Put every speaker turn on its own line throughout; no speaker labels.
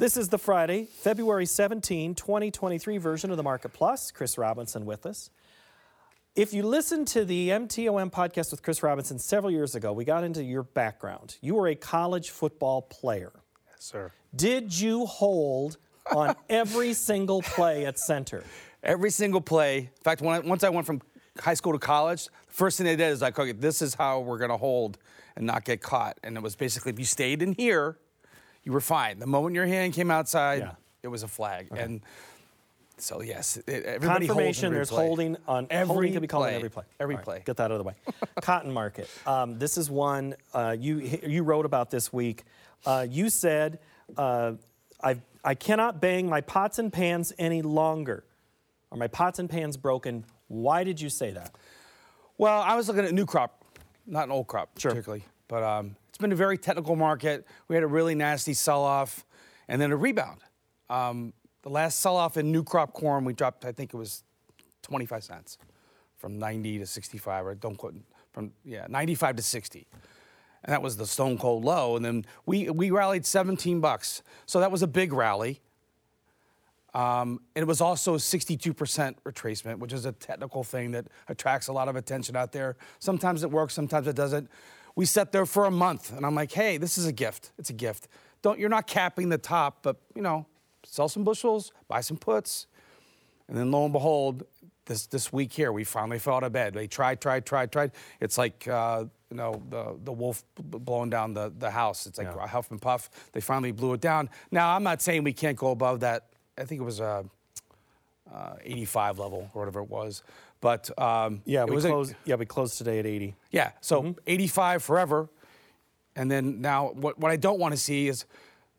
This is the Friday, February 17, 2023 version of the Market Plus. Chris Robinson with us. If you listened to the MTOM podcast with Chris Robinson several years ago, we got into your background. You were a college football player.
Yes, sir.
Did you hold on every single play at center?
Every single play. In fact, when I, once I went from high school to college, the first thing they did is like, okay, this is how we're going to hold and not get caught. And it was basically if you stayed in here, you were fine. The moment your hand came outside,
Yeah.
it was a flag. And so, yes, it, everybody
Confirmation there's
play.
holding on
Every
holding can be called
play.
every play.
Every
right,
play.
Get that out of the way. Cotton market. Um, this is one uh, you you wrote about this week. Uh, you said uh, I I cannot bang my pots and pans any longer. Are my pots and pans broken? Why did you say that?
Well, I was looking at new crop, not an old crop
Sure.
particularly, but um, it's been a very technical market. We had a really nasty sell-off, and then a rebound. Um, the last sell-off in new crop corn, we dropped. I think it was 25 cents, from 90 to 65, or don't quote from yeah 95 to 60, and that was the stone cold low. And then we we rallied 17 bucks, so that was a big rally. Um, and it was also a 62% retracement, which is a technical thing that attracts a lot of attention out there. Sometimes it works, sometimes it doesn't. We sat there for a month, and I'm like, hey, this is a gift. It's a gift. Don't you're not capping the top, but you know, sell some bushels, buy some puts, and then lo and behold, this this week here, we finally fell out of bed. They tried, tried, tried, tried. It's like uh, you know the the wolf blowing down the, the house. It's like
Yeah.
huff and puff. They finally blew it down. Now I'm not saying we can't go above that. I think it was uh, uh, 85 level or whatever it was, but um,
Yeah, we closed. yeah, we closed today at 80.
yeah, so
Mm-hmm.
85 forever. And then now, what, what I don't want to see is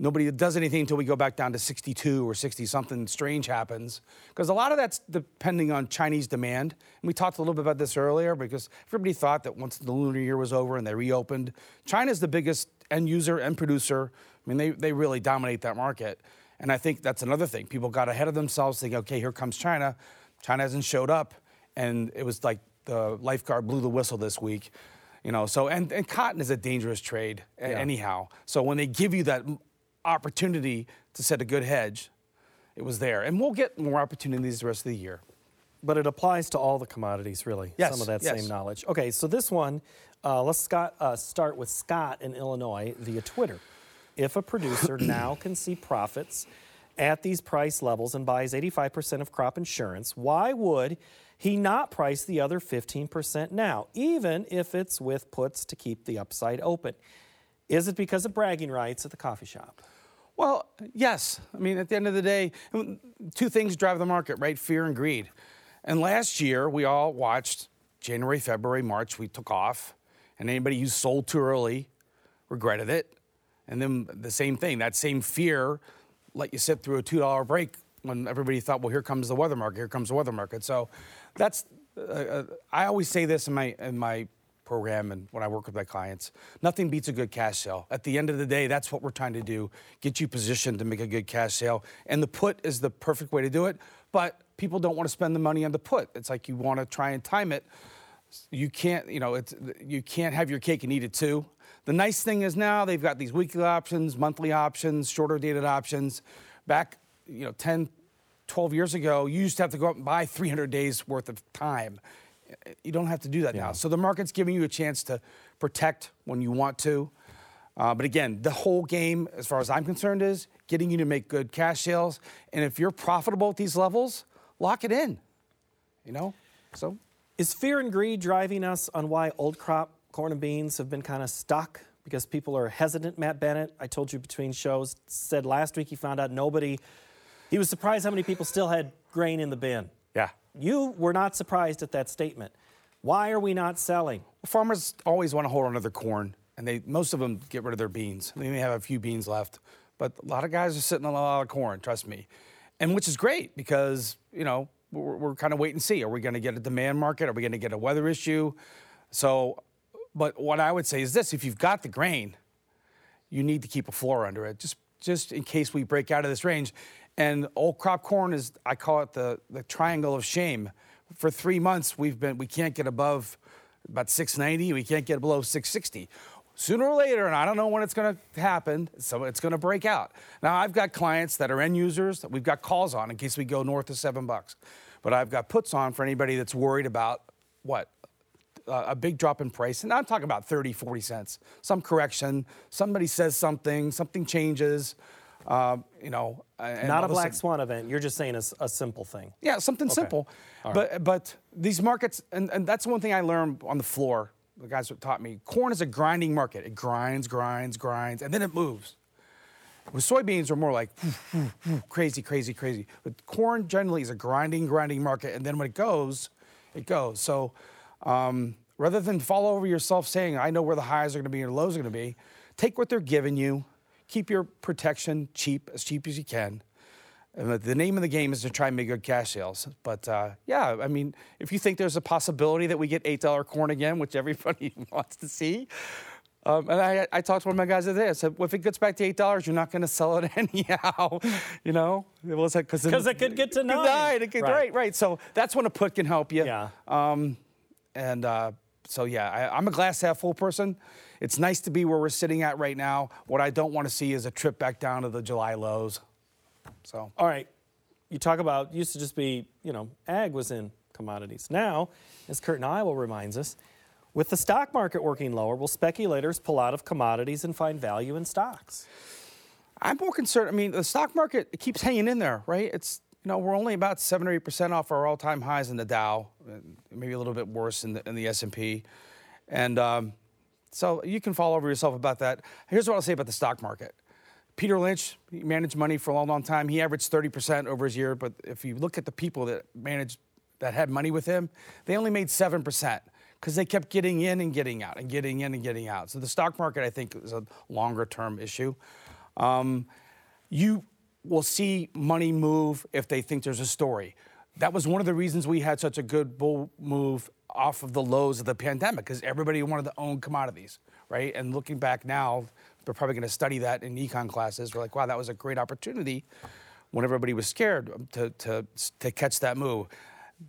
nobody does anything until we go back down to 62 or 60. Something strange happens. Because a lot of that's depending on Chinese demand. And we talked a little bit about this earlier because everybody thought that once the lunar year was over and they reopened, China's the biggest end user and producer. I mean, they, they really dominate that market. And I think that's another thing. People got ahead of themselves thinking, okay, here comes China. China hasn't showed up. And it was like the lifeguard blew the whistle this week. You know, so and, and cotton is a dangerous trade a-
Yeah.
anyhow. So when they give you that m- opportunity to set a good hedge, it was there. And we'll get more opportunities the rest of the year.
But it applies to all the commodities, really.
Yes,
Some of that
yes.
same knowledge. Okay, so this one, uh, let's Scott, uh, start with Scott in Illinois via Twitter. If a producer now can see profits at these price levels and buys 85% of crop insurance, why would he not price the other 15% now, even if it's with puts to keep the upside open? Is it because of bragging rights at the coffee shop?
Well, yes. I mean, at the end of the day, two things drive the market, right? Fear and greed. And last year, we all watched January, February, March, we took off. And anybody who sold too early regretted it. And then the same thing, that same fear let you sit through a $2 break when everybody thought, well, here comes the weather market, here comes the weather market. So that's, uh, uh, I always say this in my, in my program and when I work with my clients, nothing beats a good cash sale. At the end of the day, that's what we're trying to do get you positioned to make a good cash sale. And the put is the perfect way to do it. But people don't want to spend the money on the put. It's like you want to try and time it. You can't, you know, it's, you can't have your cake and eat it too. The nice thing is now they've got these weekly options, monthly options, shorter dated options. Back, you know, 10, 12 years ago, you used to have to go out and buy 300 days worth of time. You don't have to do that now. So the market's giving you a chance to protect when you want to. Uh, but again, the whole game, as far as I'm concerned, is getting you to make good cash sales. And if you're profitable at these levels, lock it in. You know? So
Is fear and greed driving us on why old crop corn and beans have been kind of stuck? Because people are hesitant. Matt Bennett, I told you between shows, said last week he found out nobody, he was surprised how many people still had grain in the bin.
yeah.
You were not surprised at that statement. Why are we not selling?
Farmers always want to hold on to their corn, and they most of them get rid of their beans. They may have a few beans left, but a lot of guys are sitting on a lot of corn. Trust me, and which is great because you know we're, we're kind of wait and see. Are we going to get a demand market? Are we going to get a weather issue? So, but what I would say is this: if you've got the grain, you need to keep a floor under it, just just in case we break out of this range. And old crop corn is, I call it the, the triangle of shame. For three months, we've been, we can't get above about 690, we can't get below 660. sooner or later, and I don't know when it's going to happen, so it's going to break out. Now, I've got clients that are end users that we've got calls on in case we go north of seven bucks. But I've got puts on for anybody that's worried about what? Uh, a big drop in price. And I'm talking about 30, 40 cents. Some correction, somebody says something, something changes. Uh, you know,
not a black swan event. You're just saying a, a simple thing.
Yeah, something okay. simple. But but these markets, and, and that's one thing I learned on the floor the guys taught me corn is a grinding market. It grinds, grinds, grinds, and then it moves. With soybeans are more like crazy, crazy, crazy. But corn generally is a grinding, grinding market, and then when it goes, it goes. So um, rather than fall over yourself saying, I know where the highs are going to be and the lows are going to be, take what they're giving you, keep your protection cheap, as cheap as you can, And the name of the game is to try and make good cash sales. But uh, yeah, I mean, if you think there's a possibility that we get $8 corn again, which everybody wants to see, um, and I, I, talked to one of my guys today. I said, well, if it gets back to eight dollars, you're not going to sell it anyhow. you know,
because it could get to nine.
It could, right. right, right. So that's when a put can help you. Yeah. Um, and uh, so yeah, I, I'm a glass half full person. It's nice to be where we're sitting at right now. What I don't want to see is a trip back down to the July lows.
So, all right, you talk about used to just be, you know, ag was in commodities. Now, as Kurt Niwell reminds us, with the stock market working lower, will speculators pull out of commodities and find value in stocks?
I'm more concerned. I mean, the stock market keeps hanging in there, right? It's you know we're only about seven or eight percent off our all-time highs in the Dow, maybe a little bit worse in the in the S&P, and um, so you can fall over yourself about that. Here's what I'll say about the stock market. Peter Lynch, he managed money for a long, long time. He averaged 30% over his year, but if you look at the people that managed, that had money with him, they only made 7% because they kept getting in and getting out and getting in and getting out. So the stock market, I think, is a longer term issue. Um, you will see money move if they think there's a story. That was one of the reasons we had such a good bull move off of the lows of the pandemic because everybody wanted to own commodities, right? And looking back now, they're probably going to study that in econ classes. We're like, wow, that was a great opportunity when everybody was scared to, to, to catch that move.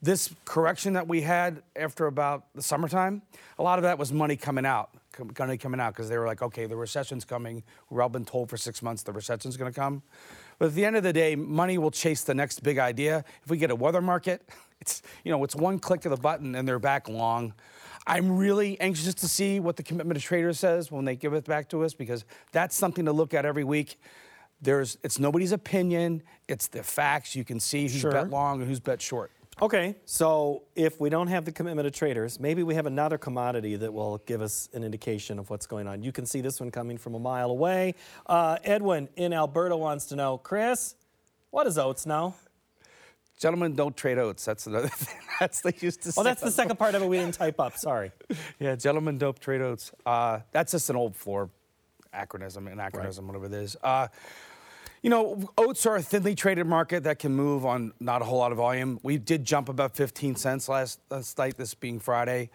This correction that we had after about the summertime, a lot of that was money coming out, money coming out because they were like, okay, the recession's coming. We've all been told for six months the recession's going to come. But at the end of the day, money will chase the next big idea. If we get a weather market, it's you know it's one click of the button and they're back long. I'm really anxious to see what the commitment of traders says when they give it back to us because that's something to look at every week. There's, it's nobody's opinion, it's the facts. You can see who's sure. bet long and who's bet short.
Okay, so if we don't have the commitment of traders, maybe we have another commodity that will give us an indication of what's going on. You can see this one coming from a mile away. Uh, Edwin in Alberta wants to know, Chris, what is oats now?
Gentlemen don't trade oats. That's another thing. That's they used to.
Oh, that's the second part of it we didn't type up. Sorry.
yeah, gentlemen don't trade oats. Uh, that's just an old floor acronym, anachronism, right. whatever it is. Uh, you know, oats are a thinly traded market that can move on not a whole lot of volume. We did jump about 15 cents last, last night, this being Friday.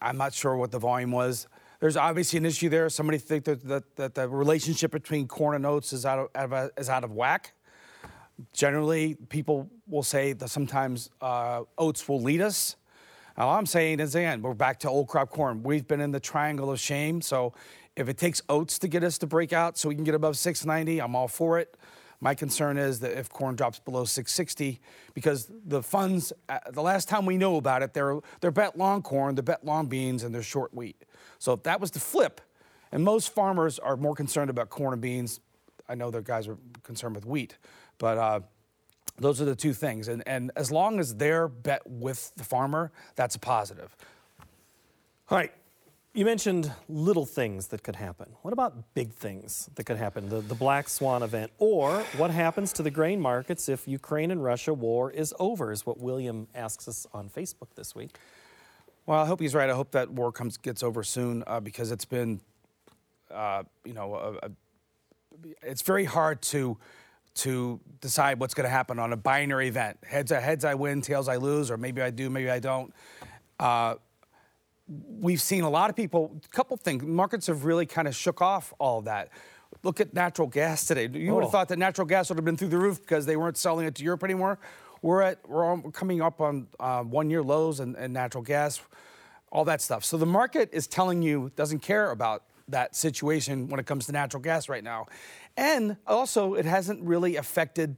I'm not sure what the volume was. There's obviously an issue there. Somebody think that, that, that the relationship between corn and oats is out of, is out of whack. Generally, people will say that sometimes uh, oats will lead us. All I'm saying is, again, we're back to old crop corn. We've been in the triangle of shame. So if it takes oats to get us to break out so we can get above 690, I'm all for it. My concern is that if corn drops below 660, because the funds, uh, the last time we know about it, they're, they're bet long corn, they're bet long beans, and they're short wheat. So if that was the flip, and most farmers are more concerned about corn and beans, I know their guys are concerned with wheat. But uh, those are the two things. And, and as long as they're bet with the farmer, that's a positive.
All right. You mentioned little things that could happen. What about big things that could happen? The, the black swan event. Or what happens to the grain markets if Ukraine and Russia war is over, is what William asks us on Facebook this week.
Well, I hope he's right. I hope that war comes gets over soon uh, because it's been, uh, you know, a, a, it's very hard to to decide what's going to happen on a binary event. Heads, heads I win, tails I lose, or maybe I do, maybe I don't. Uh, we've seen a lot of people, a couple things. Markets have really kind of shook off all of that. Look at natural gas today. You oh. would have thought that natural gas would have been through the roof because they weren't selling it to Europe anymore. We're at we're coming up on uh, one year lows and natural gas, all that stuff. So the market is telling you doesn't care about that situation when it comes to natural gas right now. And also, it hasn't really affected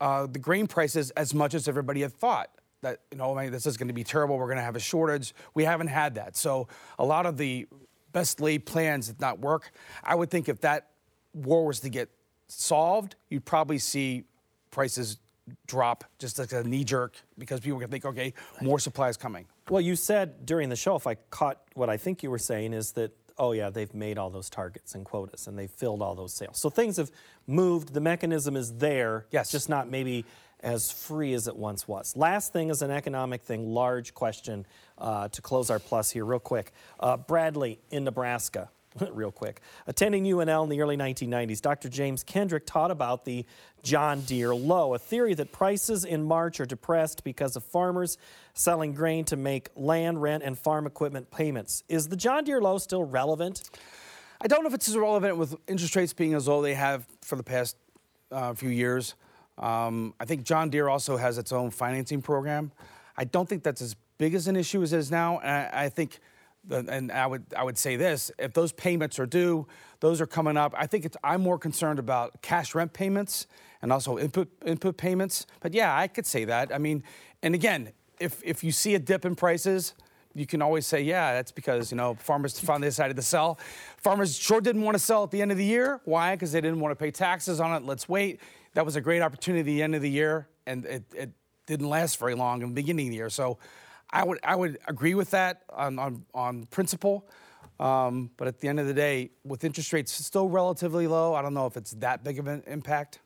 uh, the grain prices as much as everybody had thought. That, you know, I mean, this is going to be terrible. We're going to have a shortage. We haven't had that. So, a lot of the best laid plans did not work. I would think if that war was to get solved, you'd probably see prices drop just like a knee jerk because people can think, okay, more supply is coming.
Well, you said during the show, if I caught what I think you were saying, is that, oh, yeah, they've made all those targets and quotas and they've filled all those sales. So things have moved. The mechanism is there.
Yes.
Just not maybe as free as it once was. Last thing is an economic thing, large question uh, to close our plus here, real quick. Uh, Bradley in Nebraska. real quick. Attending UNL in the early 1990s, Dr. James Kendrick taught about the John Deere low, a theory that prices in March are depressed because of farmers selling grain to make land rent and farm equipment payments. Is the John Deere low still relevant?
I don't know if it's as relevant with interest rates being as low they have for the past uh, few years. Um, I think John Deere also has its own financing program. I don't think that's as big as an issue as it is now. And I, I think and I would I would say this: if those payments are due, those are coming up. I think it's I'm more concerned about cash rent payments and also input input payments. But yeah, I could say that. I mean, and again, if if you see a dip in prices, you can always say, yeah, that's because you know farmers finally decided to sell. Farmers sure didn't want to sell at the end of the year. Why? Because they didn't want to pay taxes on it. Let's wait. That was a great opportunity at the end of the year, and it, it didn't last very long in the beginning of the year. So I would I would agree with that on on, on principle. Um, but at the end of the day, with interest rates still relatively low, I don't know if it's that big of an impact.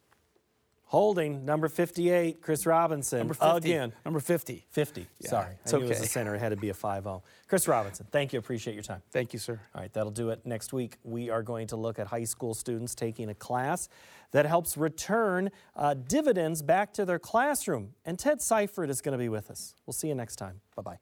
Holding number 58, Chris Robinson.
Number 50.
Again.
Number 50.
50.
Yeah,
Sorry.
it's
I knew it was
okay.
a center. It had to be a 5 0. Chris Robinson, thank you. Appreciate your time.
Thank you, sir.
All right, that'll do it. Next week, we are going to look at high school students taking a class that helps return uh, dividends back to their classroom. And Ted Seifert is going to be with us. We'll see you next time. Bye bye.